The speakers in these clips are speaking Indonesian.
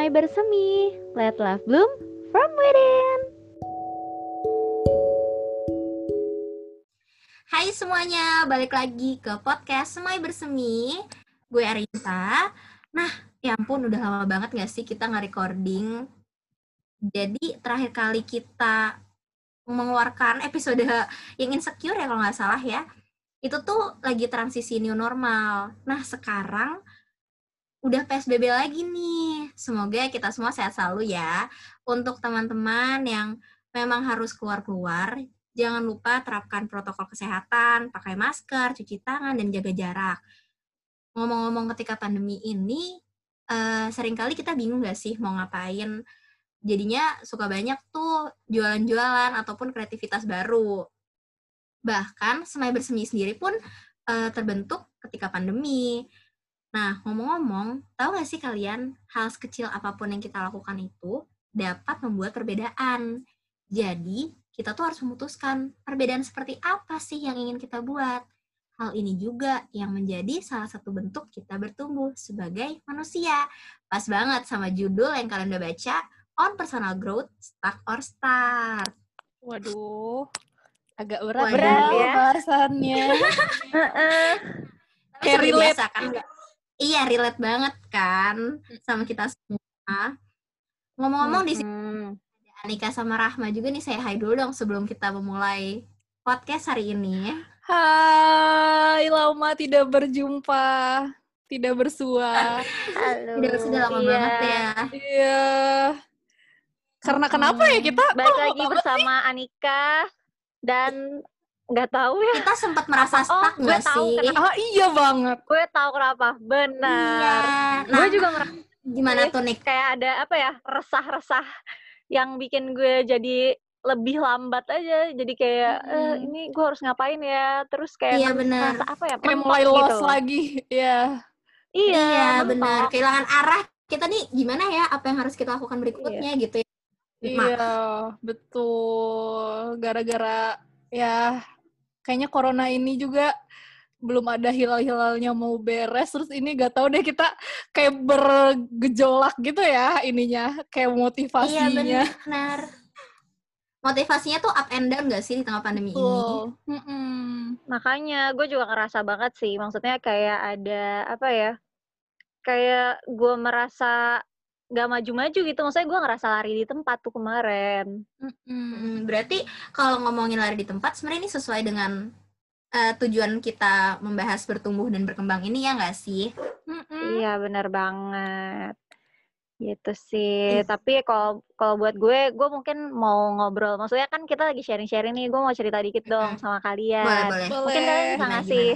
Semai bersemi, let love bloom from within. Hai semuanya, balik lagi ke podcast Semai Bersemi. Gue Arinta. Nah, ya ampun udah lama banget gak sih kita nggak recording. Jadi terakhir kali kita mengeluarkan episode yang insecure ya kalau nggak salah ya. Itu tuh lagi transisi new normal. Nah, sekarang udah PSBB lagi nih. Semoga kita semua sehat selalu ya. Untuk teman-teman yang memang harus keluar-keluar, jangan lupa terapkan protokol kesehatan, pakai masker, cuci tangan, dan jaga jarak. Ngomong-ngomong ketika pandemi ini, uh, sering kali kita bingung gak sih mau ngapain. Jadinya suka banyak tuh jualan-jualan ataupun kreativitas baru. Bahkan Semai Bersemi sendiri pun uh, terbentuk ketika pandemi. Nah, ngomong-ngomong, tahu gak sih kalian hal sekecil apa pun yang kita lakukan itu dapat membuat perbedaan. Jadi, kita tuh harus memutuskan perbedaan seperti apa sih yang ingin kita buat. Hal ini juga yang menjadi salah satu bentuk kita bertumbuh sebagai manusia. Pas banget sama judul yang kalian udah baca, On Personal Growth, Stuck or Start. Waduh, agak berat, Waduh. berat ya bahasannya. Tapi Kayak relate. biasa kan nggak- Iya, relate banget kan sama kita semua. Ngomong-ngomong di sini Hmm. Anika sama Rahma juga nih saya hai dulu dong sebelum kita memulai podcast hari ini. Hai, lama tidak berjumpa, tidak bersua. Halo. Udah sudah lama Iya. banget ya. Iya. Karena kenapa ya kita? Balik lagi bersama Anika dan nggak tahu ya. Kita sempat merasa Oh, stuck gue nggak tahu sih? kenapa. Ah iya banget. Gue tahu kenapa. Iya. Benar. Nah, gue juga merasa gimana tuh Nik? kayak ada apa ya resah-resah yang bikin gue jadi lebih lambat aja jadi kayak eh, Hmm. ini gue harus ngapain ya terus kayak Iya, benar. merasa apa ya Kayak mulai gitu lost lagi. Iya. iya, Iya, mentok. benar. Kehilangan arah. Kita nih gimana ya? Apa yang harus kita lakukan berikutnya gitu ya? Iya, betul. Gara-gara ya kayaknya corona ini juga belum ada hilal-hilalnya mau beres terus ini gak tahu deh kita kayak bergejolak gitu ya ininya kayak Iya motivasinya. benar. Motivasinya tuh up and down gak sih di tengah pandemi ini? Betul. Mm-mm. makanya gue juga ngerasa banget sih maksudnya kayak ada apa ya kayak gue merasa gak maju-maju gitu. Maksudnya gue ngerasa lari di tempat tuh kemarin. Hmm, berarti kalau ngomongin lari di tempat, sebenarnya ini sesuai dengan eh, tujuan kita membahas bertumbuh dan berkembang ini ya nggak sih? Iya bener banget. Gitu sih. Tapi kalau kalau buat gue gue mungkin mau ngobrol. Maksudnya kan kita lagi sharing-sharing nih gue mau cerita dikit dong sama Boleh, kalian. Boleh. mungkin kalian bisa Gimana, ngasih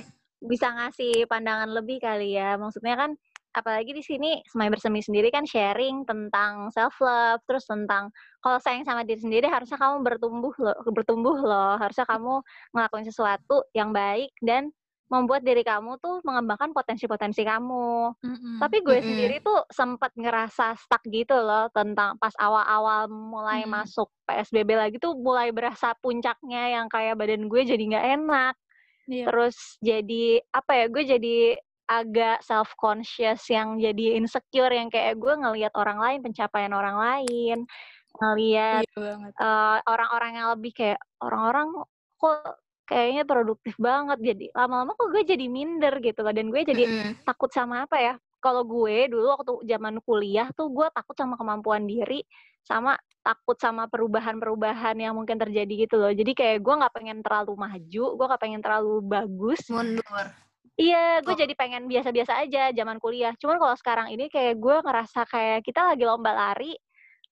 bisa ngasih pandangan lebih kali ya. Maksudnya kan apalagi di sini Semai Bersemi sendiri kan sharing tentang self love terus tentang kalau sayang sama diri sendiri harusnya kamu bertumbuh loh bertumbuh loh harusnya kamu ngelakuin sesuatu yang baik dan membuat diri kamu tuh mengembangkan potensi-potensi kamu Mm-mm. tapi gue Mm-mm. sendiri tuh sempat ngerasa stuck gitu loh tentang pas awal-awal mulai Hmm. masuk PSBB lagi tuh mulai berasa puncaknya yang kayak badan gue jadi nggak enak. Iya. Terus jadi apa ya? Gue jadi agak self conscious yang jadi insecure yang kayak gue ngelihat orang lain pencapaian orang lain, ngelihat Iya eh, orang-orang yang lebih kayak orang-orang kok kayaknya produktif banget jadi lama-lama kok gue jadi minder gitu loh dan gue jadi Mm-mm. takut sama apa ya? Kalau gue dulu waktu zaman kuliah tuh gue takut sama kemampuan diri, sama takut sama perubahan-perubahan yang mungkin terjadi gitu loh. Jadi kayak gue nggak pengen terlalu maju, gue nggak pengen terlalu bagus. Mundur. Iya, gue Oh. jadi pengen biasa-biasa aja zaman kuliah. Cuman kalau sekarang ini kayak gue ngerasa kayak kita lagi lomba lari,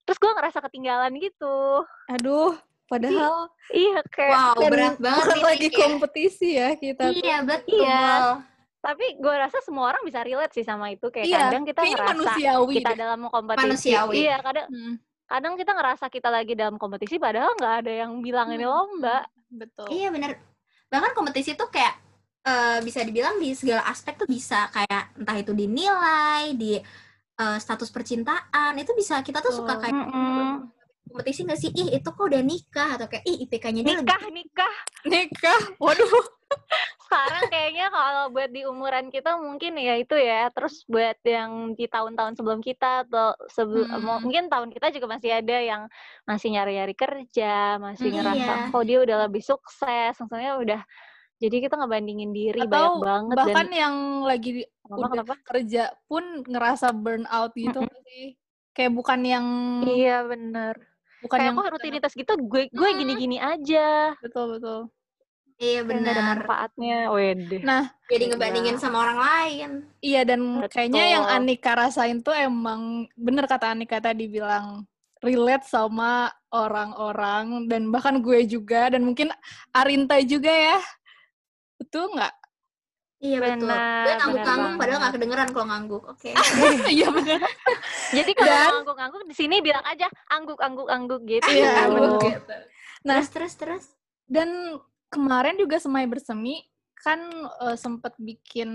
terus gue ngerasa ketinggalan gitu. Aduh, padahal Iya kayak. Wow, kan berat banget nih, lagi ya. kompetisi ya kita tuh. Iya, betul. Iya. Tapi gue rasa semua orang bisa relate sih sama itu. Kayak Iya, kadang kita ngerasa manusiawi kita deh. dalam kompetisi. Manusiawi. Iya, kadang Hmm, kadang kita ngerasa kita lagi dalam kompetisi padahal nggak ada yang bilang ini Hmm. lomba. Betul. Iya, benar. Bahkan kompetisi tuh kayak eh, bisa dibilang di segala aspek tuh bisa kayak entah itu dinilai, di eh, status percintaan, itu bisa kita tuh suka Betul. kayak kompetisi nggak sih? Ih, itu kok udah nikah atau kayak ih IPK-nya dia lebih Nikah, nikah. Nikah. Waduh. Sekarang kayaknya kalau buat di umuran kita mungkin ya itu ya. Terus buat yang di tahun-tahun sebelum kita atau sebelum Hmm. mungkin tahun kita juga masih ada yang masih nyari-nyari kerja, masih Hmm, ngerasa iya. oh dia udah lebih sukses, maksudnya udah jadi kita ngebandingin diri banyak Atau banget bahkan dan yang lagi di- Kenapa, udah kenapa? kerja pun ngerasa burn out gitu Mm-mm. nggak sih? Kayak bukan yang Iya bener. bukan Kayak yang kok rutinitas gitu gue gue Hmm. gini-gini aja. betul betul. Iya nggak ada benar. manfaatnya. Wede. Nah, Jadi Iya. ngebandingin sama orang lain. iya dan kayaknya yang Betul. Anika rasain tuh emang bener kata Anika tadi bilang relate sama orang-orang dan bahkan gue juga dan mungkin Arinta juga ya. Betul nggak? Iya betul. Benar, Gue ngangguk-ngangguk benar padahal banget. gak kedengeran kalau ngangguk. Oke. Iya bener. Jadi kalau angguk-angguk di sini bilang aja angguk-angguk-angguk gitu. Iya, Angguk gitu. Nah. terus terus terus. Dan kemarin juga Semai Bersemi kan eh, sempet bikin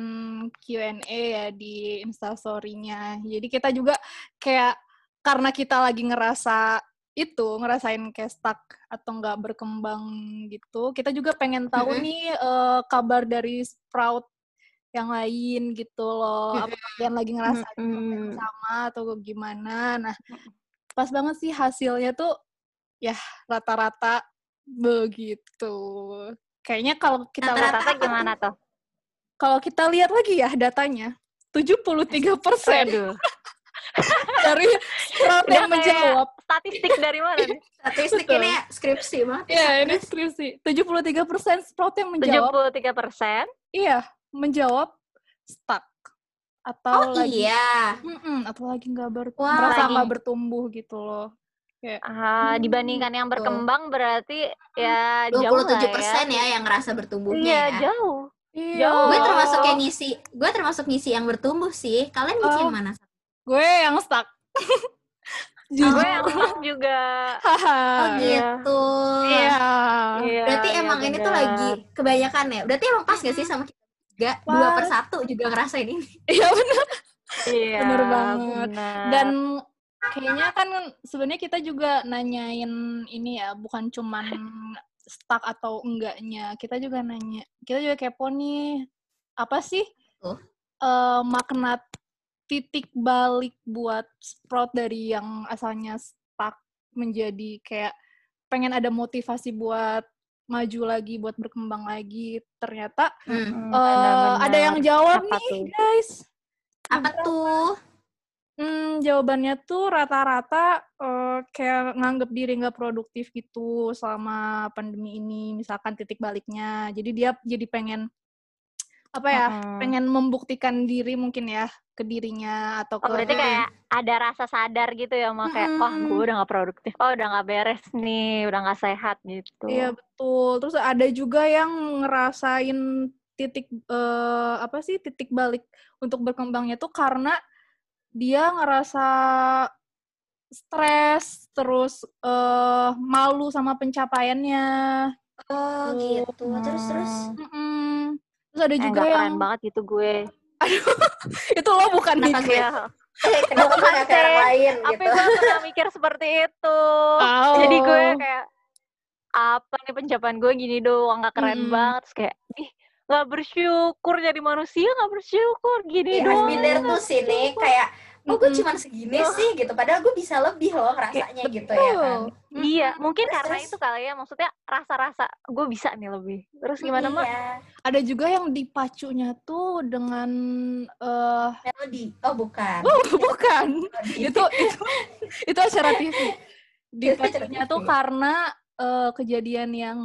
Q&A ya di Instastory-nya. Jadi kita juga kayak karena kita lagi ngerasa itu, ngerasain kayak stuck atau nggak berkembang gitu, kita juga pengen tahu Mm-mm. nih eh, kabar dari Sprout yang lain gitu loh. Apa kalian lagi ngerasain hal yang sama atau gimana? Nah, pas banget sih hasilnya tuh ya rata-rata begitu. Kayaknya kalau kita lihat Rata-rata Rata apa gimana tuh? kalau kita lihat lagi ya datanya 73% Aduh. Dari Udah yang kayak menjawab. Statistik dari mana nih? Statistik Betul. ini skripsi banget. Ya, ini Terus, skripsi. 73% Sprout yang menjawab. 73 persen. Iya, menjawab stuck. Atau Oh lagi iya. Mm-mm, atau lagi nggak ber Wah. merasa nggak bertumbuh gitu loh. Ah, Hmm, dibandingkan yang betul. berkembang berarti ya jauh lah 27 persen ya yang ngerasa Iya, bertumbuhnya ya. jauh. Iya. Jauh. Gue termasuk yang ngisi, gue termasuk ngisi yang bertumbuh sih. Kalian ngisi Oh. yang mana? Gue yang stuck. Gue yang stuck juga. Oh iya. gitu. Iya. Iya, Berarti iya emang ini tuh lagi kebanyakan ya. Berarti emang pas gak sih sama kita juga Pas. dua per satu juga ngerasain ini. Iya benar. Iya, Bener banget. benar. Dan kayaknya kan sebenarnya kita juga nanyain ini ya, bukan cuman stuck atau enggaknya. Kita juga nanya, kita juga kepo nih, apa sih Tuh. eh, makna titik balik buat Sprout dari yang asalnya stuck menjadi kayak pengen ada motivasi buat maju lagi, buat berkembang lagi. Ternyata Hmm. Hmm, eh, benar-benar. ada yang jawab Apa nih, tuh? guys. Apa tuh? Hmm, jawabannya tuh rata-rata eh, kayak nganggep diri nggak produktif gitu selama pandemi ini, misalkan titik baliknya. Jadi dia jadi pengen apa ya, Mm-mm. pengen membuktikan diri mungkin ya ke dirinya atau Oh, ke berarti kayak ada rasa sadar gitu ya, mau kayak, wah Mm-mm. gue udah gak produktif, oh udah gak beres nih, udah gak sehat gitu. Iya betul. Terus ada juga yang ngerasain titik eh, apa sih titik balik untuk berkembangnya tuh karena dia ngerasa stres, terus eh, malu sama pencapaiannya. Oh gitu. Terus terus. Hmm. Mm-mm. Terus ada Eh, juga nggak yang keren banget gitu gue. itu lo bukan Nick. gue? Iya. Kenapa Bukan, nggak kayak orang lain Tapi gitu? gue pernah mikir seperti itu. Oh. Jadi gue kayak, apa nih pencapaian gue gini doang, gak keren Mm-mm. banget. Terus kayak, ih gak bersyukur jadi manusia, gak bersyukur, gini Iya, doang. bener tuh sini kayak oh gue cuman segini sih gitu padahal gue bisa lebih loh ngerasanya gitu ya kan. Iya, mungkin Terus, karena terus. itu kali ya, maksudnya rasa-rasa gue bisa nih lebih. Terus gimana, Mak? Iya. Ada juga yang dipacunya tuh dengan eh melodi oh bukan oh, bukan. Itu itu itu acara TV dipacunya tuh karena eh, kejadian yang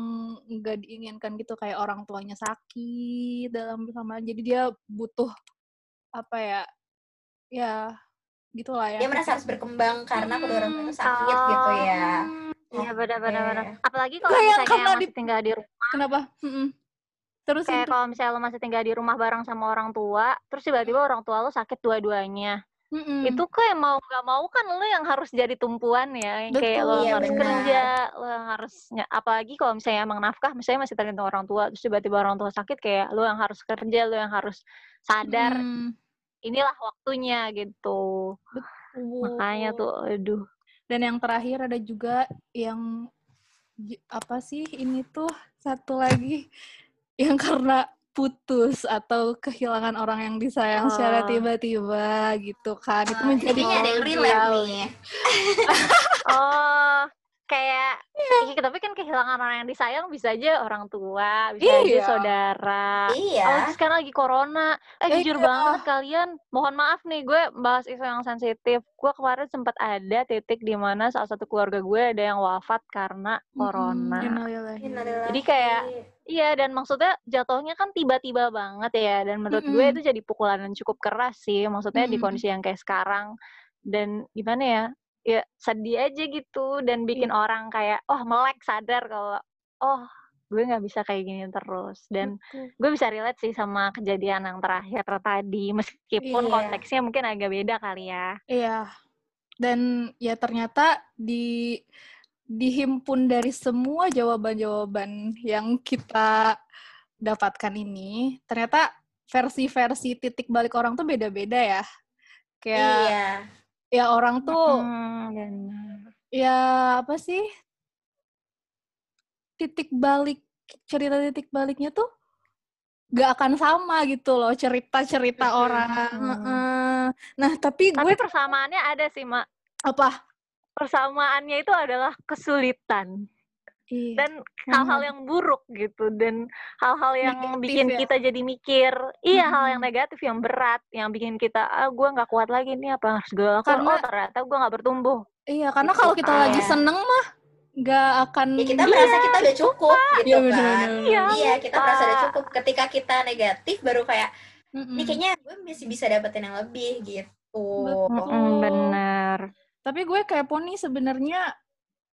nggak diinginkan gitu kayak orang tuanya sakit dalam bersama jadi dia butuh apa ya ya gitulah ya dia merasa harus berkembang karena kedua orang tua itu Hmm, sakit gitu ya Iya, benar-benar. Oke. benar. Apalagi kalau misalnya karena masih di- tinggal di rumah, kenapa Mm-mm. terus kayak itu kalau misalnya lo masih tinggal di rumah bareng sama orang tua, terus tiba-tiba orang tua lo sakit dua-duanya. Mm-mm. Itu kayak mau gak mau kan lo yang harus jadi tumpuan ya, yang kayak Betul, lo iya harus benar. kerja, lo yang harus apalagi kalau misalnya emang nafkah, misalnya masih tergantung orang tua, terus tiba-tiba orang tua sakit kayak lo yang harus kerja, lo yang harus sadar Mm. Inilah waktunya gitu. Makanya Wow. tuh, aduh. Dan yang terakhir ada juga yang apa sih ini tuh satu lagi yang karena putus atau kehilangan orang yang disayang secara Oh. tiba-tiba gitu kan. Itu Ah, menjadi kayaknya ada yang relate nih. Oh, kayak Iya, tapi kan kehilangan orang yang disayang bisa aja orang tua, bisa aja Iya. saudara. Iya. Apalagi sekarang lagi corona. Eh, jujur Iya. banget kalian. Mohon maaf nih, gue bahas isu yang sensitif. Gue kemarin sempat ada titik di mana salah satu keluarga gue ada yang wafat karena corona. Innalillahi. Jadi kayak Iya, dan maksudnya jatuhnya kan tiba-tiba banget ya. Dan menurut gue Mm-mm. itu jadi pukulan yang cukup keras sih. Maksudnya di Mm-mm. kondisi yang kayak sekarang. Dan gimana ya? Ya sedih aja gitu. Dan bikin Iya. orang kayak, oh melek sadar kalau, oh gue nggak bisa kayak gini terus. Dan Betul. gue bisa relate sih sama kejadian yang terakhir tadi. Meskipun Iya. konteksnya mungkin agak beda kali ya. Iya. Dan ya ternyata di dihimpun dari semua jawaban-jawaban yang kita dapatkan ini, ternyata versi-versi titik balik orang tuh beda-beda ya. Kayak Iya. Ya orang tuh Hmm, ya apa sih? Titik balik cerita titik baliknya tuh gak akan sama gitu loh cerita-cerita Mm-mm. orang. Mm. Heeh. Nah, tapi gue Tapi persamaannya ada sih, Mak. apa? Persamaannya itu adalah kesulitan. Iya. dan hal-hal yang buruk gitu dan hal-hal yang Negatif bikin ya? kita jadi mikir iya hal yang negatif yang berat yang bikin kita ah gue nggak kuat lagi nih apa harus gue lakukan Karena- oh ternyata gue nggak bertumbuh Iya, karena Gitu kalau kita lagi kan. seneng mah nggak akan Ya kita merasa kita udah cukup gitu Iya, kan. Iya, Iya, kita merasa udah cukup. Ketika kita negatif baru kayak, ini kayaknya gue masih bisa dapetin yang lebih gitu. Betul. Mm-mm, bener Tapi gue kayak Poni sebenarnya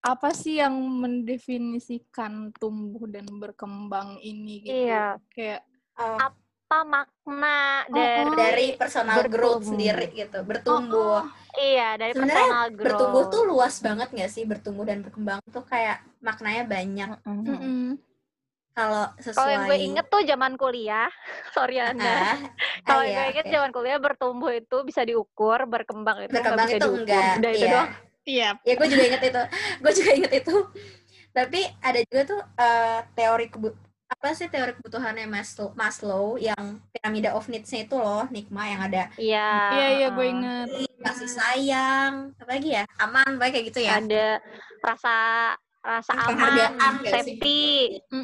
apa sih yang mendefinisikan tumbuh dan berkembang ini gitu? Iya. Kayak Oh, apa makna Oh, dari, dari personal growth bertumbuh. sendiri gitu, bertumbuh. iya dari Sebenarnya personal growth Bertumbuh tuh luas banget gak sih? Bertumbuh dan berkembang tuh kayak maknanya banyak. Mm-mm. mm-mm. Kalau sesuai kalau yang gue inget tuh zaman kuliah sorry anda Ah, kalau ah, yang iya, gue inget oke. zaman kuliah bertumbuh itu bisa diukur berkembang itu berkembang bisa itu diukur enggak. udah itu Iya. doang Iya. Ya gue juga inget itu. Gue juga inget itu. Tapi ada juga tuh eh, teori kebu apa sih teori kebutuhannya Maslow, Maslow yang piramida of needs-nya itu loh, Nikma yang ada iya Iya, iya gue inget. kasih sayang, apa lagi ya? Aman, baik kayak gitu ya. ada rasa rasa aman, sih? safety,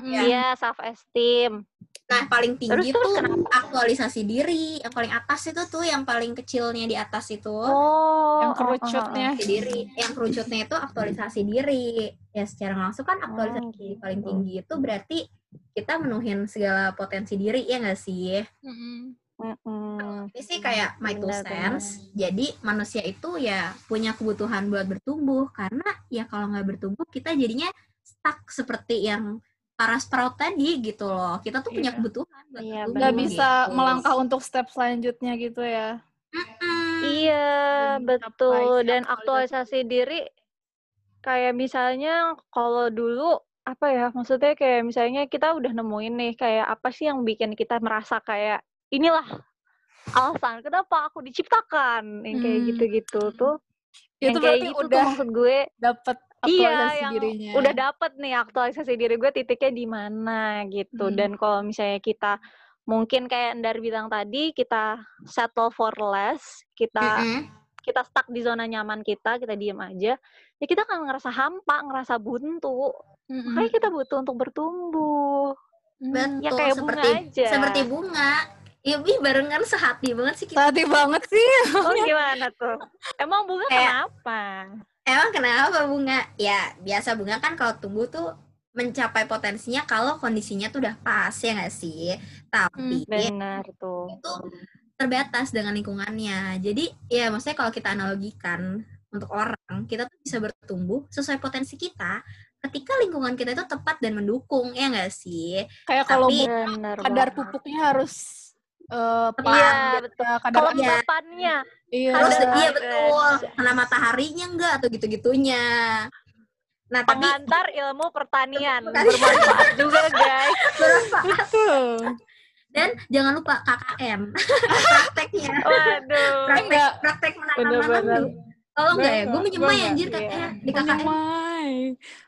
iya self esteem. Nah, paling tinggi Terus- terus tuh kenapa? aktualisasi diri. Yang paling atas itu tuh yang paling kecilnya di atas itu. Oh, Yang kerucutnya. Aktualisasi diri. Yang kerucutnya itu aktualisasi diri. Ya secara langsung kan aktualisasi Oh, diri gitu. paling tinggi itu berarti kita menuhin segala potensi diri ya nggak sih? Mm-mm. Mm-mm. Ini sih kayak my two cents. Jadi manusia itu ya punya kebutuhan buat bertumbuh karena ya kalau nggak bertumbuh kita jadinya stuck seperti yang para sprout tadi gitu loh. Kita tuh punya Iya. kebutuhan Iya. Nggak bisa gitu. melangkah untuk step selanjutnya gitu ya. Mm-mm. Iya, mencapai betul. Dan aktualisasi. diri kayak misalnya kalau dulu apa ya? Maksudnya kayak misalnya kita udah nemuin nih kayak apa sih yang bikin kita merasa kayak inilah alasan kenapa aku diciptakan yang kayak Hmm. gitu-gitu tuh. Itu yang kayak berarti gitu tuh udah maksud gue Iya, aktualisasi yang dirinya. udah dapet nih aktualisasi diri gue titiknya di mana gitu. Hmm. Dan kalau misalnya kita mungkin kayak Endar bilang tadi, kita settle for less, kita Mm-mm. kita stuck di zona nyaman kita, kita diem aja, ya kita akan ngerasa hampa, ngerasa buntu. Mm-mm. Makanya kita butuh untuk bertumbuh. Mm. Betul, Ya kayak bunga seperti aja. seperti bunga. Ya, ih barengan sehati banget sih kita. Tadi banget sih. Oh gimana tuh? Emang bunga Kayak- kenapa? Emang kenapa bunga? Ya, biasa bunga kan kalau tumbuh tuh mencapai potensinya kalau kondisinya tuh udah pas ya nggak sih? Tapi Benar tuh. itu terbatas dengan lingkungannya. Jadi ya maksudnya kalau kita analogikan untuk orang, kita tuh bisa bertumbuh sesuai potensi kita ketika lingkungan kita itu tepat dan mendukung ya nggak sih? Kayak kalau Tapi- Benar kadar pupuknya harus eh pas Iya, gitu betul. ya, kadar Kalau Iya. papannya, iya. Harus Ada- iya betul. Kena mataharinya enggak atau gitu-gitunya. Nah, tapi pengantar ilmu pertanian bermanfaat juga guys. Betul. dan jangan lupa KKN prakteknya. Waduh. Praktek, Enggak. praktek menanam Bener-bener. nanam. Kalau enggak ya, gue menyemai anjir enggak. katanya Iya. di. Menyemai.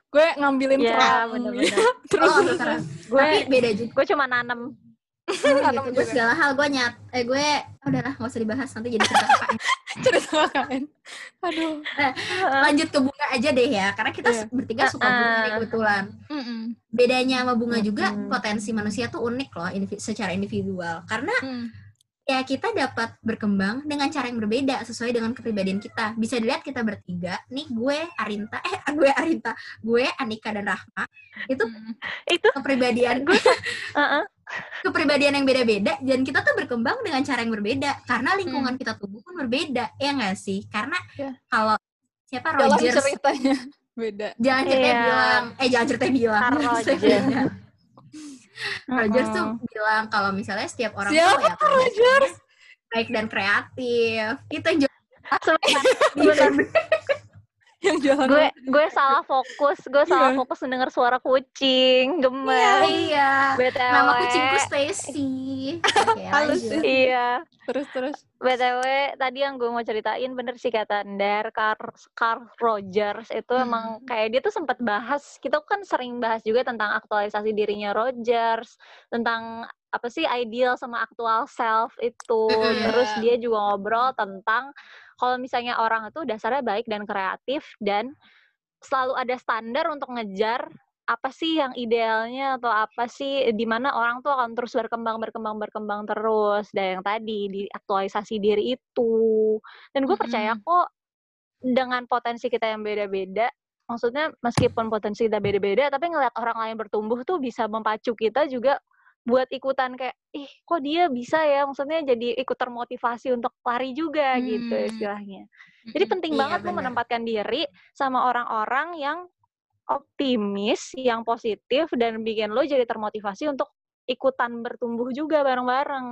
Gue ngambilin Iya, kerang. bener-bener. Terus Oh, sekarang. Gue Tapi beda juga. gue cuma nanem gitu. Gue segala hal gue nyat, eh gue oh, udahlah nggak usah dibahas nanti jadi cerita KKN. cerita KKN. Aduh. Lanjut ke bunga aja deh ya, karena kita Iya. bertiga suka bunga nih Uh-uh. kebetulan. Mm-mm. Bedanya sama bunga juga potensi manusia tuh unik loh indivi- secara individual. Karena Mm. ya kita dapat berkembang dengan cara yang berbeda sesuai dengan kepribadian kita. Bisa dilihat kita bertiga, nih gue Arinta, eh gue Arinta, gue Anika dan Rahma. Itu Mm. Itu kepribadian gue Heeh. Kepribadian yang beda-beda dan kita tuh berkembang dengan cara yang berbeda karena Hmm. lingkungan kita tumbuh pun berbeda ya nggak sih karena Ya. kalau siapa Rogers ceritanya beda. jangan ceritanya Iya. bilang eh jangan ceritanya bilang Jangan Rogers. Rogers tuh bilang kalau misalnya setiap orang Siapa tuh ya Rogers? baik dan kreatif itu yang Sebentar, Bener. Yang jalan. gue gue salah fokus. Gue salah Iya. fokus mendengar suara kucing. Gemes. Iya. Btw nama kucingku Stacy. Halus iya. Terus terus. btw tadi yang gue mau ceritain bener sih kata Ndar Carl, Carl Rogers itu Hmm. emang kayak dia tuh sempat bahas kita kan sering bahas juga tentang aktualisasi dirinya Rogers tentang apa sih ideal sama aktual self itu. Terus Iya. dia juga ngobrol tentang kalau misalnya orang itu dasarnya baik dan kreatif dan selalu ada standar untuk ngejar apa sih yang idealnya atau apa sih di mana orang tuh akan terus berkembang berkembang berkembang terus. Dan yang tadi di aktualisasi diri itu. Dan gue percaya kok dengan potensi kita yang beda-beda maksudnya meskipun potensi kita beda-beda tapi ngeliat orang lain bertumbuh tuh bisa memacu kita juga buat ikutan kayak ih kok dia bisa ya maksudnya jadi ikut termotivasi untuk lari juga gitu Hmm. istilahnya jadi penting Iya, banget lo benar. menempatkan diri sama orang-orang yang optimis, yang positif dan bikin lo jadi termotivasi untuk ikutan bertumbuh juga bareng-bareng.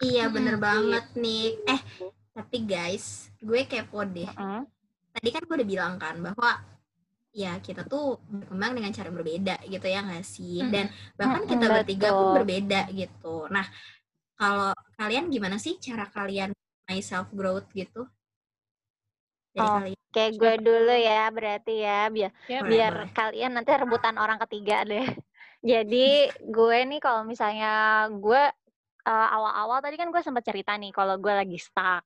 iya bener Mm-mm. banget nih eh tapi guys gue kepo deh Mm. tadi kan gue udah bilang kan bahwa ya kita tuh berkembang dengan cara yang berbeda gitu ya nggak sih Mm. dan bahkan kita bertiga pun berbeda gitu nah kalau kalian gimana sih cara kalian my self growth gitu Oh, kalian Kayak gue dulu ya berarti ya biar Boleh, biar boleh. kalian nanti rebutan orang ketiga deh. Jadi gue nih kalau misalnya gue uh, awal-awal tadi kan gue sempat cerita nih kalau gue lagi stuck.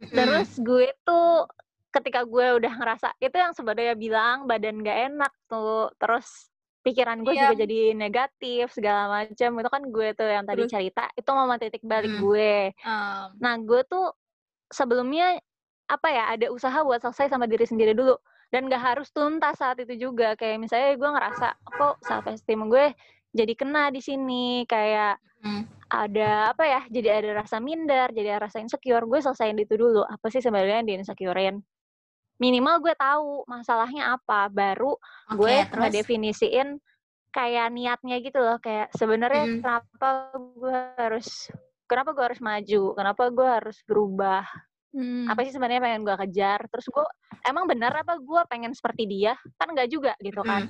Terus gue tuh ketika gue udah ngerasa itu yang sebenarnya bilang badan gak enak tuh, terus pikiran gue Iya. juga jadi negatif segala macam itu kan gue tuh yang tadi Terus? cerita itu momen titik balik Hmm. gue. Um, Nah gue tuh sebelumnya apa ya ada usaha buat selesai sama diri sendiri dulu dan gak harus tuntas saat itu juga kayak misalnya gue ngerasa kok self esteem gue jadi kena di sini kayak Hmm. ada apa ya jadi ada rasa minder jadi ada rasa insecure gue selesaiin itu dulu apa sih sebenarnya yang di insecurein minimal gue tahu masalahnya apa baru Oke, gue terus? ngedefinisiin kayak niatnya gitu loh kayak sebenarnya Mm. kenapa gue harus kenapa gue harus maju kenapa gue harus berubah hmm. apa sih sebenarnya pengen gue kejar terus gue emang benar apa gue pengen seperti dia? Kan nggak juga gitu kan.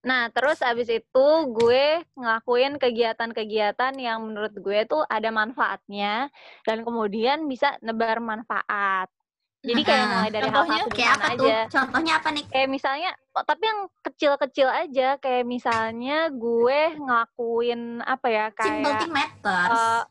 Nah terus abis itu gue ngelakuin kegiatan-kegiatan yang menurut gue tuh ada manfaatnya dan kemudian bisa nebar manfaat jadi kayak mulai dari hal Contohnya? satu kayak apa tuh? aja. Contohnya apa nih? Kayak misalnya oh, tapi yang kecil-kecil aja. Kayak misalnya gue ngelakuin apa ya simple kayak thing matters. eh,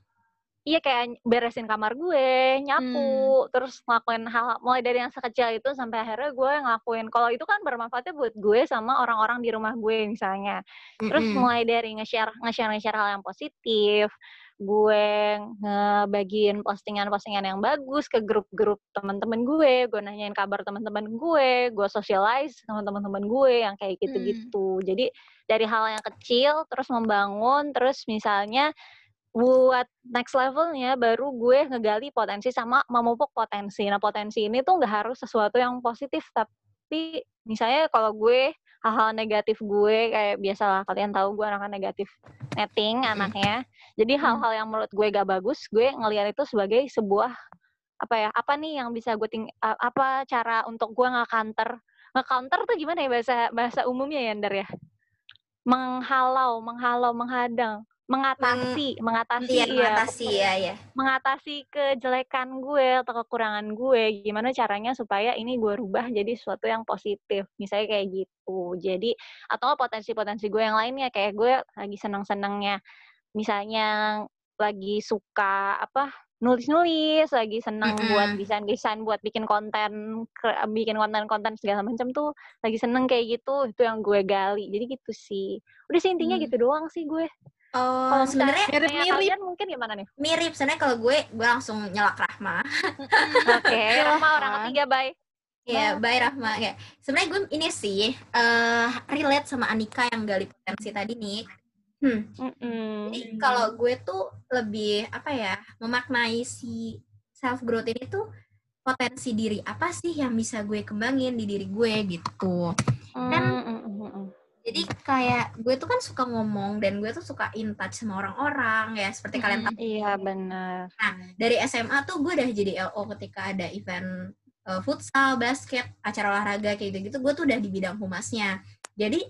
iya kayak beresin kamar gue nyapu terus ngelakuin hal mulai dari yang sekecil itu sampai akhirnya gue ngelakuin kalau itu kan bermanfaatnya buat gue sama orang-orang di rumah gue misalnya. Terus Mm-mm. mulai dari nge-share nge-share nge-share hal yang positif gue ngebagiin postingan-postingan yang bagus ke grup-grup teman-teman gue gue nanyain kabar teman-teman gue gue socialize sama teman-teman gue yang kayak gitu-gitu. Jadi dari hal yang kecil terus membangun terus misalnya buat next levelnya baru gue ngegali potensi sama memupuk potensi. Nah potensi ini tuh nggak harus sesuatu yang positif tapi misalnya kalau gue hal-hal negatif gue kayak biasalah kalian tahu gue anaknya negatif netting anaknya. Jadi hal-hal yang menurut gue gak bagus gue ngelihat itu sebagai sebuah apa ya apa nih yang bisa gue ting apa cara untuk gue nge-counter? Nge-counter tuh gimana ya bahasa bahasa umumnya ya Ndar ya? Menghalau menghalau menghadang mengatasi mengatasi iya ya mengatasi ya ya mengatasi kejelekan gue atau kekurangan gue gimana caranya supaya ini gue rubah jadi sesuatu yang positif misalnya kayak gitu jadi atau potensi-potensi gue yang lainnya kayak gue lagi seneng-senengnya misalnya lagi suka apa nulis-nulis, lagi senang Mm-mm. buat desain-desain, buat bikin konten, bikin konten-konten segala macam tuh lagi seneng kayak gitu, itu yang gue gali. Jadi gitu sih. Udah sih intinya Hmm. gitu doang sih gue. Oh, Kalau sebenarnya kayak mirip-mirip. kalian mungkin gimana nih? mirip. Sebenarnya kalau gue, gue langsung nyelak Rahma. Oke, Rahma orang ketiga, bye. Ya, bye Rahma. Ya. Sebenarnya gue ini sih eh relate sama Anika yang gali potensi tadi nih. Hmm. Jadi kalau gue tuh lebih apa ya memaknai si self growth ini tuh potensi diri apa sih yang bisa gue kembangin di diri gue gitu. Mm, mm, mm. Jadi kayak gue tuh kan suka ngomong dan gue tuh suka in touch sama orang-orang ya seperti kalian tahu Iya benar. dari SMA tuh gue udah jadi LO ketika ada event uh, futsal, basket, acara olahraga kayak gitu-gitu gue tuh udah di bidang humasnya. Jadi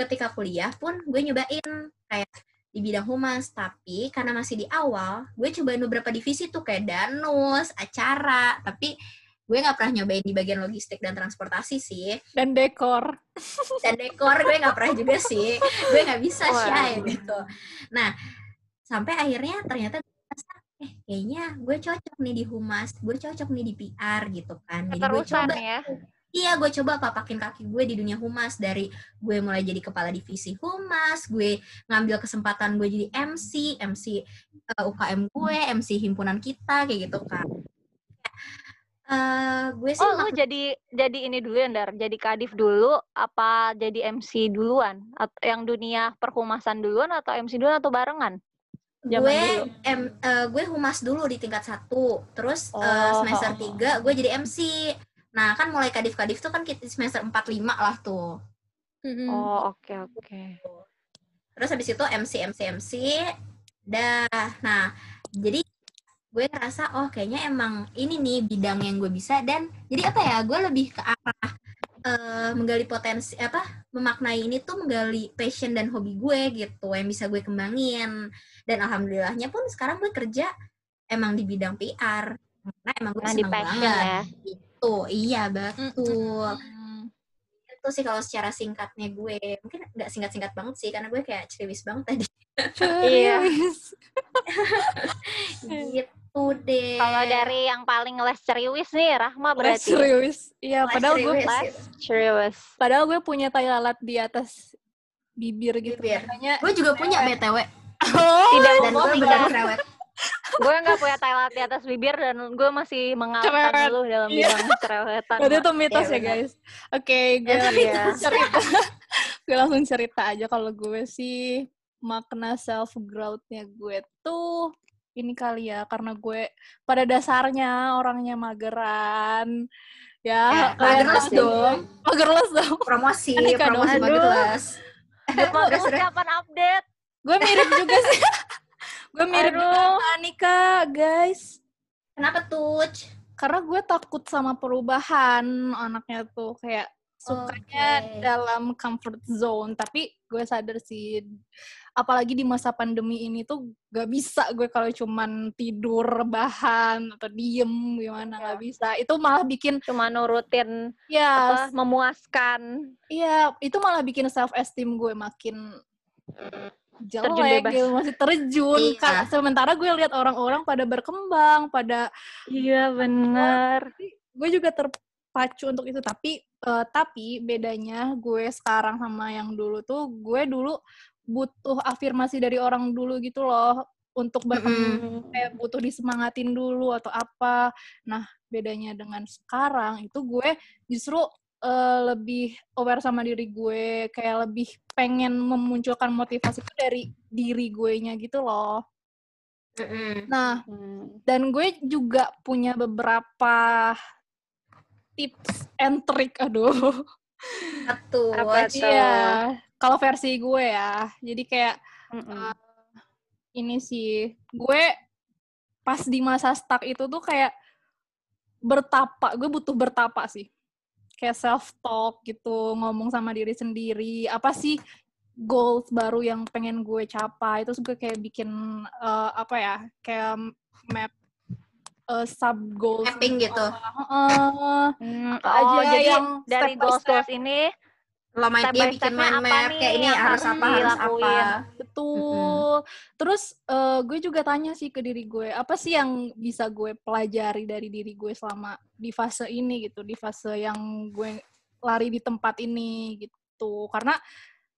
ketika kuliah pun gue nyobain kayak di bidang humas tapi karena masih di awal gue cobain beberapa divisi tuh kayak danus, acara tapi gue nggak pernah nyobain di bagian logistik dan transportasi sih. Dan dekor. dan dekor gue nggak pernah juga sih. Gue nggak bisa shy gitu. Nah sampai akhirnya ternyata eh kayaknya gue cocok nih di humas gue cocok nih di PR gitu kan. Jadi gue coba ya. iya gue coba papakin kaki gue di dunia humas. Dari gue mulai jadi kepala divisi humas gue ngambil kesempatan gue jadi MC MC uh, UKM gue MC himpunan kita kayak gitu kan Eh, gue sih Oh, lu jadi jadi ini dulu ya, Ndar? Jadi kadif dulu apa jadi MC duluan? At- yang dunia perhumasan duluan atau MC duluan atau barengan? zaman gue dulu. em, eh, gue humas dulu di tingkat satu terus eh, Oh, semester oh, oh. tiga gue jadi MC nah kan mulai kadif kadif tuh kan kita semester empat lima lah tuh Oh, oke oke. terus habis itu MC MC MC dah nah jadi gue ngerasa oh kayaknya emang ini nih bidang yang gue bisa. Dan jadi apa ya gue lebih ke arah eh, menggali potensi apa memaknai ini tuh menggali passion dan hobi gue gitu yang bisa gue kembangin. Dan alhamdulillahnya pun sekarang gue kerja emang di bidang PR karena emang gue Nah, di seneng banget ya. gitu. Iya betul. Itu sih kalau secara singkatnya gue. Mungkin nggak singkat-singkat banget sih karena gue kayak ceriwis banget tadi. Iya. Ceriwis. gitu deh Kalau dari yang paling less ceriwis nih, Rahma Les berarti. ceriwis. Iya, Les padahal gue. Less ceriwis. padahal gue punya tai lalat di atas bibir gitu. Bibir. Makanya gue juga punya btw oh, Tidak dan gue benar ya. cerewet Gue nggak punya Thailand di atas bibir dan gue masih mengalahkan dulu dalam Iya. bidang cerewetan. Berarti itu mitos Iya, ya, guys. Oke, gue mitos. cerita. gue langsung cerita aja kalau gue sih makna self growth-nya gue tuh ini kali ya karena gue pada dasarnya orangnya mageran. Ya, ya kalian magerles tahu. dong Magerles dong. promosi Anika dong. promosi Aduh. magerles kapan update? Gue mirip juga sih. gue mirip juga Aduh. sama Anika, guys. kenapa tuh karena gue takut sama perubahan anaknya tuh kayak sukanya Oke. dalam comfort zone tapi gue sadar sih apalagi di masa pandemi ini tuh gak bisa gue kalau cuman tidur bahan atau diem gimana Ya. nggak bisa itu malah bikin Cuma nurutin ya apa memuaskan. iya itu malah bikin self esteem gue makin jelek gitu masih terjun Iya. Ka- sementara gue lihat orang-orang pada berkembang pada Iya bener. gue juga terpacu untuk itu tapi eh, tapi bedanya gue sekarang sama yang dulu tuh gue dulu butuh afirmasi dari orang dulu gitu loh untuk berkembang kayak butuh disemangatin dulu atau apa nah bedanya dengan sekarang itu gue justru eh, lebih aware sama diri gue kayak lebih pengen memunculkan motivasi itu dari diri gue nya gitu loh Mm-mm. nah Hmm. dan gue juga punya beberapa tips and trick aduh Satu. Apa tuh? Kalau versi gue ya jadi kayak Mm-mm. ini sih gue pas di masa stuck itu tuh kayak bertapa gue butuh bertapa sih kayak self talk gitu ngomong sama diri sendiri apa sih goals baru yang pengen gue capai terus gue kayak bikin eh, apa ya kayak map eh, sub goals Mapping gitu. Heeh. Hmm, apa oh, aja jadi yang dari goals step. goals ini Lo main Step dia bikin mind apa map nih kayak ini harus harus apa harus dilakuin? apa. betul Betul. Terus eh, gue juga tanya sih ke diri gue, apa sih yang bisa gue pelajari dari diri gue selama di fase ini gitu, di fase yang gue lari di tempat ini gitu. Karena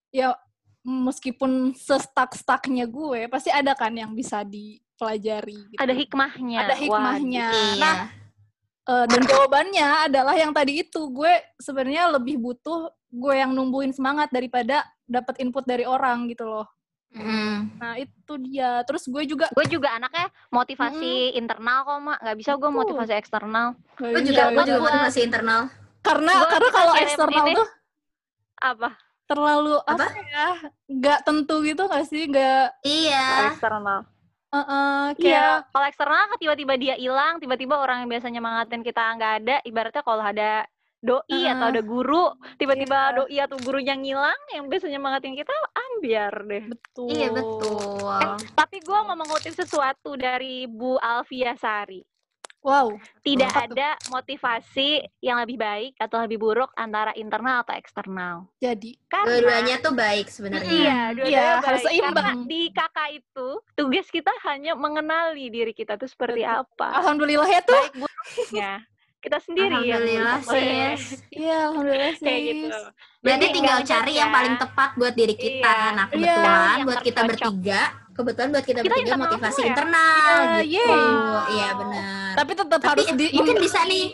ya meskipun sestak-staknya gue, pasti ada kan yang bisa dipelajari. Gitu. Ada hikmahnya. Ada hikmahnya. Iya. Nah, eh, dan jawabannya adalah yang tadi itu gue sebenarnya lebih butuh gue yang numbuhin semangat daripada dapat input dari orang gitu loh. Mm. Nah itu dia. Terus gue juga Gue juga anaknya motivasi internal kok, Mak. Gak bisa gue motivasi eksternal. Gue Iya, juga, gue iya. juga motivasi internal. karena Gua karena kalau eksternal ini. tuh Apa? terlalu apa, Apa? ya nggak tentu gitu nggak sih nggak Iya. eksternal. eh, Iya, kayak kalau eksternal kan tiba-tiba dia hilang, tiba-tiba orang yang biasanya mangatin kita nggak ada, ibaratnya kalau ada doi atau Heeh. ada guru, tiba-tiba Iya. doi atau gurunya ngilang, yang biasanya mangatin kita ambiar deh. betul Iya betul. Tapi gue mau mengutip sesuatu dari Bu Alfia Sari. wow Tidak Apa tuh? ada motivasi yang lebih baik atau lebih buruk antara internal atau eksternal. jadi Karena Dua-duanya tuh baik sebenarnya. Iya, dua-duanya iya, harus baik. seimbang. Karena di kakak itu tugas kita hanya mengenali diri kita tuh seperti Betul. apa. alhamdulillah ya tuh Baik buruknya. Kita sendiri Alhamdulillah sis. iya alhamdulillah sih Kayak gitu. Berarti Jadi tinggal cari yang ya. paling tepat buat diri kita. Iya. Nah, Iya. kebetulan Yang buat kita bertiga, kebetulan buat kita, Kita bertiga motivasi ya? internal Iya, gitu. Iya benar. tapi tetap Tapi harus di mungkin bisa nih.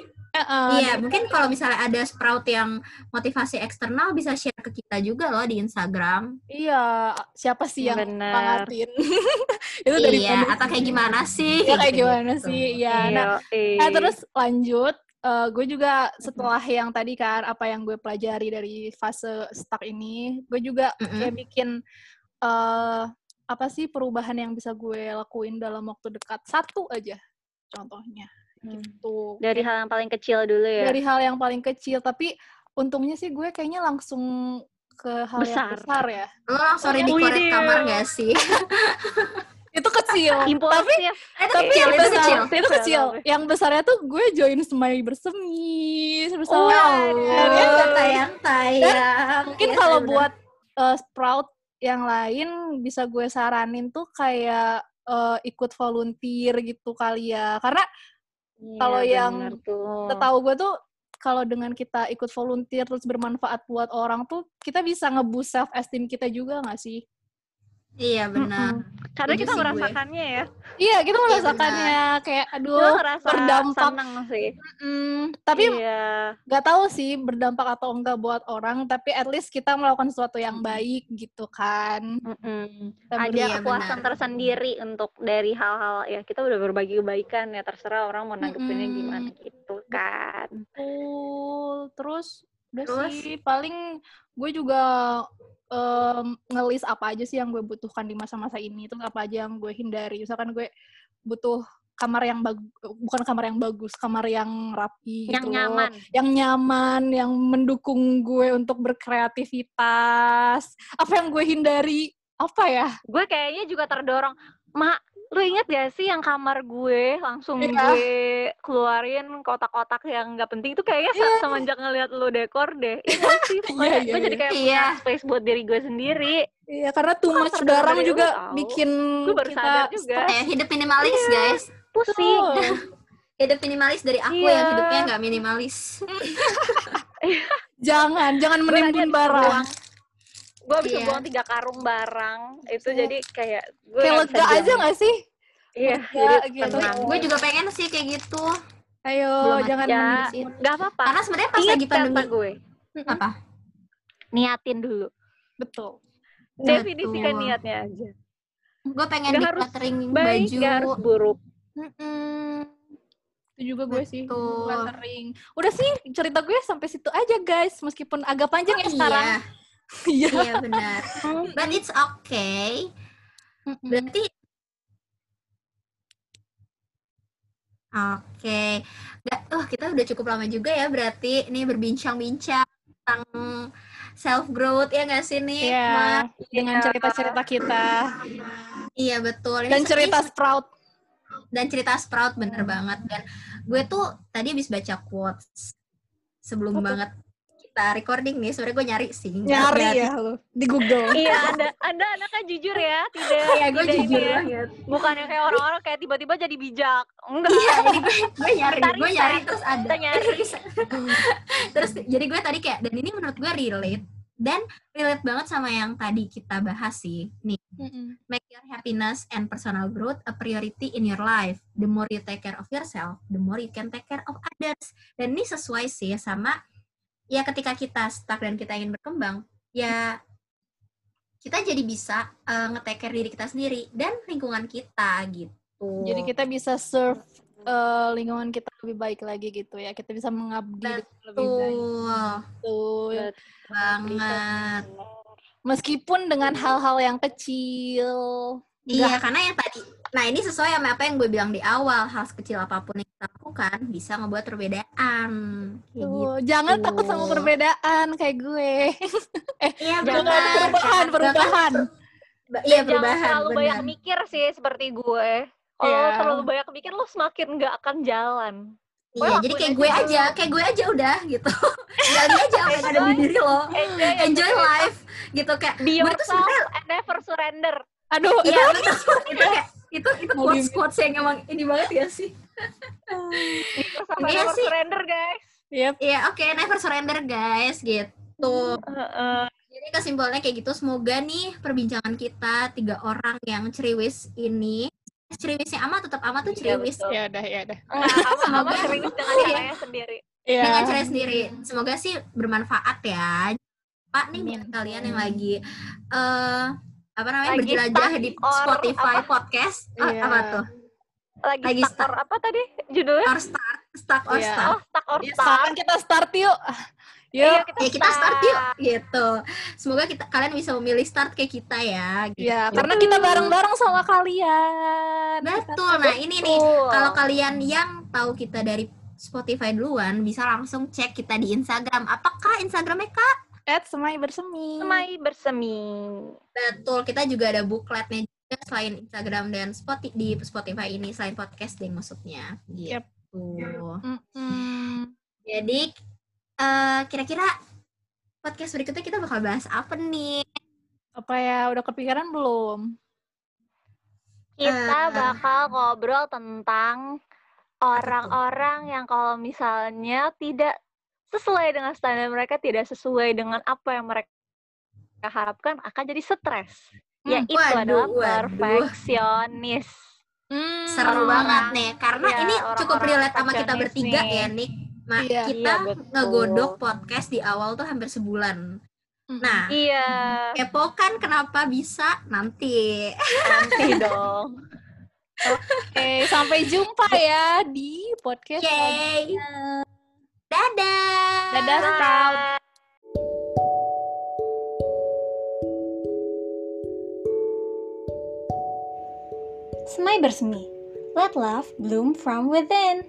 Eh, Iya, mungkin kalau misalnya ada sprout yang motivasi eksternal bisa share ke kita juga loh di Instagram. iya siapa sih yang mangatin itu dari iya, atau kayak gimana sih? ya kayak gimana sih iya nah Iya, Nah, terus lanjut, eh, gue juga setelah yang tadi kan, apa yang gue pelajari dari fase stuck ini, gue juga Mm-mm. kayak bikin eh apa sih perubahan yang bisa gue lakuin dalam waktu dekat satu aja, contohnya. Hmm. Gitu. dari hal yang paling kecil dulu ya. dari hal yang paling kecil, tapi untungnya sih gue kayaknya langsung ke hal yang Besar. besar ya. Lo langsung ready korek Dew. kamar gak sih? Itu kecil. tapi itu tapi kecil, yang itu besar, kecil. itu kecil. Yang besarnya tuh gue join semai bersemi bersama Wow, tayang-tayang. mungkin Iya, kalau bener. buat uh, sprout yang lain bisa gue saranin tuh kayak uh, ikut volunteer gitu kali ya karena Iya, Kalau yang setahu gue tuh kalau dengan kita ikut volunteer terus bermanfaat buat orang tuh kita bisa ngeboost self esteem kita juga nggak sih Iya benar. Karena setuju kita sih gue. merasakannya ya. iya kita Iya, merasakannya kayak Gue aduh ngerasa berdampak. seneng sih. mm, tapi iya. nggak tahu sih berdampak atau enggak buat orang tapi at least kita melakukan sesuatu yang baik gitu kan Mm-mm. Ada Iya, kepuasan benar. tersendiri untuk dari hal-hal ya kita udah berbagi kebaikan ya terserah orang mau nanggepinnya Mm-mm. gimana gitu kan. Betul. Terus udah Terus? sih paling gue juga em, ngelis apa aja sih yang gue butuhkan di masa-masa ini. Terus apa aja yang gue hindari. Misalkan gue butuh kamar yang bagus, bukan kamar yang bagus, kamar yang rapi Yang gitu loh. nyaman. yang nyaman, yang mendukung gue untuk berkreativitas. Apa yang gue hindari? Apa ya? Gue kayaknya juga terdorong. Mak, lu inget gak sih yang kamar gue langsung Iya. gue keluarin kotak-kotak yang nggak penting itu kayaknya se- semenjak ngeliat lu dekor deh. Iya sih, pokoknya iya, gue jadi kayak iya. punya space buat diri gue sendiri. Iya, karena too much barang juga lu tahu. bikin Gue baru kita sadar juga. Eh, hidup minimalis guys. Pusing. Hidup minimalis dari aku Iya. yang hidupnya nggak minimalis. Jangan, jangan menimbun barang. Gue bisa Iya. buang tiga karung barang. Itu Iya. jadi kayak gue Kayak lega aja gak sih? Iya, Lega jadi gitu. Gue juga pengen sih kayak gitu. Ayo, Belum jangan Ya, nggak apa-apa. Karena sebenarnya pas Ingat lagi pandemi gue, apa? niatin dulu. Betul. Definisikan Betul. niatnya aja. Gue pengen di harus catering Baik, baju. nggak harus buruk. Itu juga gue sih. Betul. Lettering. Udah sih, cerita gue sampai situ aja guys. Meskipun agak panjang ya sekarang. Iya, Iya. iya benar. But it's okay. Berarti Oke. Nggak, oh, kita udah cukup lama juga ya berarti ini berbincang-bincang tentang self growth ya nggak sih nih? Iya, dengan Iya. cerita-cerita kita. Iya betul. Ini Dan cerita Sprout. dan cerita Sprout bener banget dan gue tuh tadi habis baca quotes sebelum tuh? banget kita recording nih, sebenarnya gue nyari sih. Nyari ya lu di Google. iya, Anda Anda anaknya jujur ya, tidak Iya, gue jujur ya. banget. Bukannya kayak orang-orang kayak tiba-tiba jadi bijak. Enggak. Iya, jadi gue, gue nyari, Kita gue nyari terus ada. Kita nyari. Terus jadi gue tadi kayak dan ini menurut gue relate dan relate banget sama yang tadi kita bahas sih. Nih, Mm-mm. make your happiness and personal growth a priority in your life. The more you take care of yourself, the more you can take care of others. Dan ini sesuai sih sama ya ketika kita stuck dan kita ingin berkembang, ya kita jadi bisa uh, nge-take care diri kita sendiri dan lingkungan kita gitu. Jadi kita bisa serve eh, lingkungan kita lebih baik lagi gitu ya. Kita bisa mengabdi dengan lebih baik. Betul Betul. banget. Meskipun dengan hal-hal yang kecil. Iya, karena yang tadi, nah ini sesuai sama apa yang gue bilang di awal, hal sekecil apa pun yang kita lakukan bisa ngebuat perbedaan. Kayak gitu. Tuh, jangan takut sama perbedaan kayak gue. Iya Jangan perubahan, perubahan. Ba- Iya perubahan. Jangan terlalu benar. banyak mikir sih seperti gue. Kalau Iya. terlalu banyak mikir lo semakin nggak akan jalan. Iya, jadi kayak aja gue dulu. aja, kayak gue aja udah gitu. Gali aja apa yang ada di diri lo. Enjoy, Enjoy life gitu kayak Be gue tuh yourself sebenarnya and never surrender. Aduh, iya itu itu itu Mau quotes quotes yang emang ini banget ya sih. Yourself and Iya never sih. surrender guys. Yep. Iya oke never surrender guys gitu. Heeh. Jadi kesimpulannya kayak gitu. Semoga nih perbincangan kita tiga orang yang ceriwis ini ceriwisnya ama tetap ama tuh Iya, ceriwis. Ya udah, ya udah. Sama sama Semoga- serius dengan Iya. caranya sendiri. Iya. dengan cara sendiri. Semoga sih bermanfaat ya. Pak nih buat kalian yang lagi eh apa namanya Lagi berjelajah di Spotify apa? podcast Ah, Iya. apa tuh? Lagi, Lagi stuck or apa tadi judulnya? Or start, stuck or Iya. start. Oh, stuck or Ya, start. sekarang kita start yuk. Yuk. Ya kita start yuk gitu. Semoga kita kalian bisa memilih start kayak kita ya. Gitu. Ya, karena kita bareng-bareng sama kalian. Betul. Nah ini nih kalau kalian yang tahu kita dari Spotify duluan bisa langsung cek kita di Instagram. Apakah Instagramnya Kak? At semai bersemi. Semai bersemi. Betul. Kita juga ada bookletnya juga selain Instagram dan Spotify di Spotify ini selain podcast deh maksudnya. Gitu. Yep. Mm-mm. Jadi eh, kira-kira podcast berikutnya kita bakal bahas apa nih? Apa ya, udah kepikiran belum? Kita Eh. bakal ngobrol tentang orang-orang yang kalau misalnya tidak sesuai dengan standar mereka, tidak sesuai dengan apa yang mereka harapkan, akan jadi stres. Hmm, Yaitu waduh, adalah waduh. perfeksionis. Hmm, Seru Orang-orang- banget nih karena Iya, ini cukup orang-orang relate sama kita bertiga nih. ya, Nick. Ma, Iya. kita Iya, betul. ngegodok podcast di awal tuh hampir sebulan. Nah, Iya, kepo kan kenapa bisa nanti. nanti dong. Oke, sampai jumpa ya di podcast. Selanjutnya. Dadah. Dadah, Sprout. Semai bersemi. Let love bloom from within.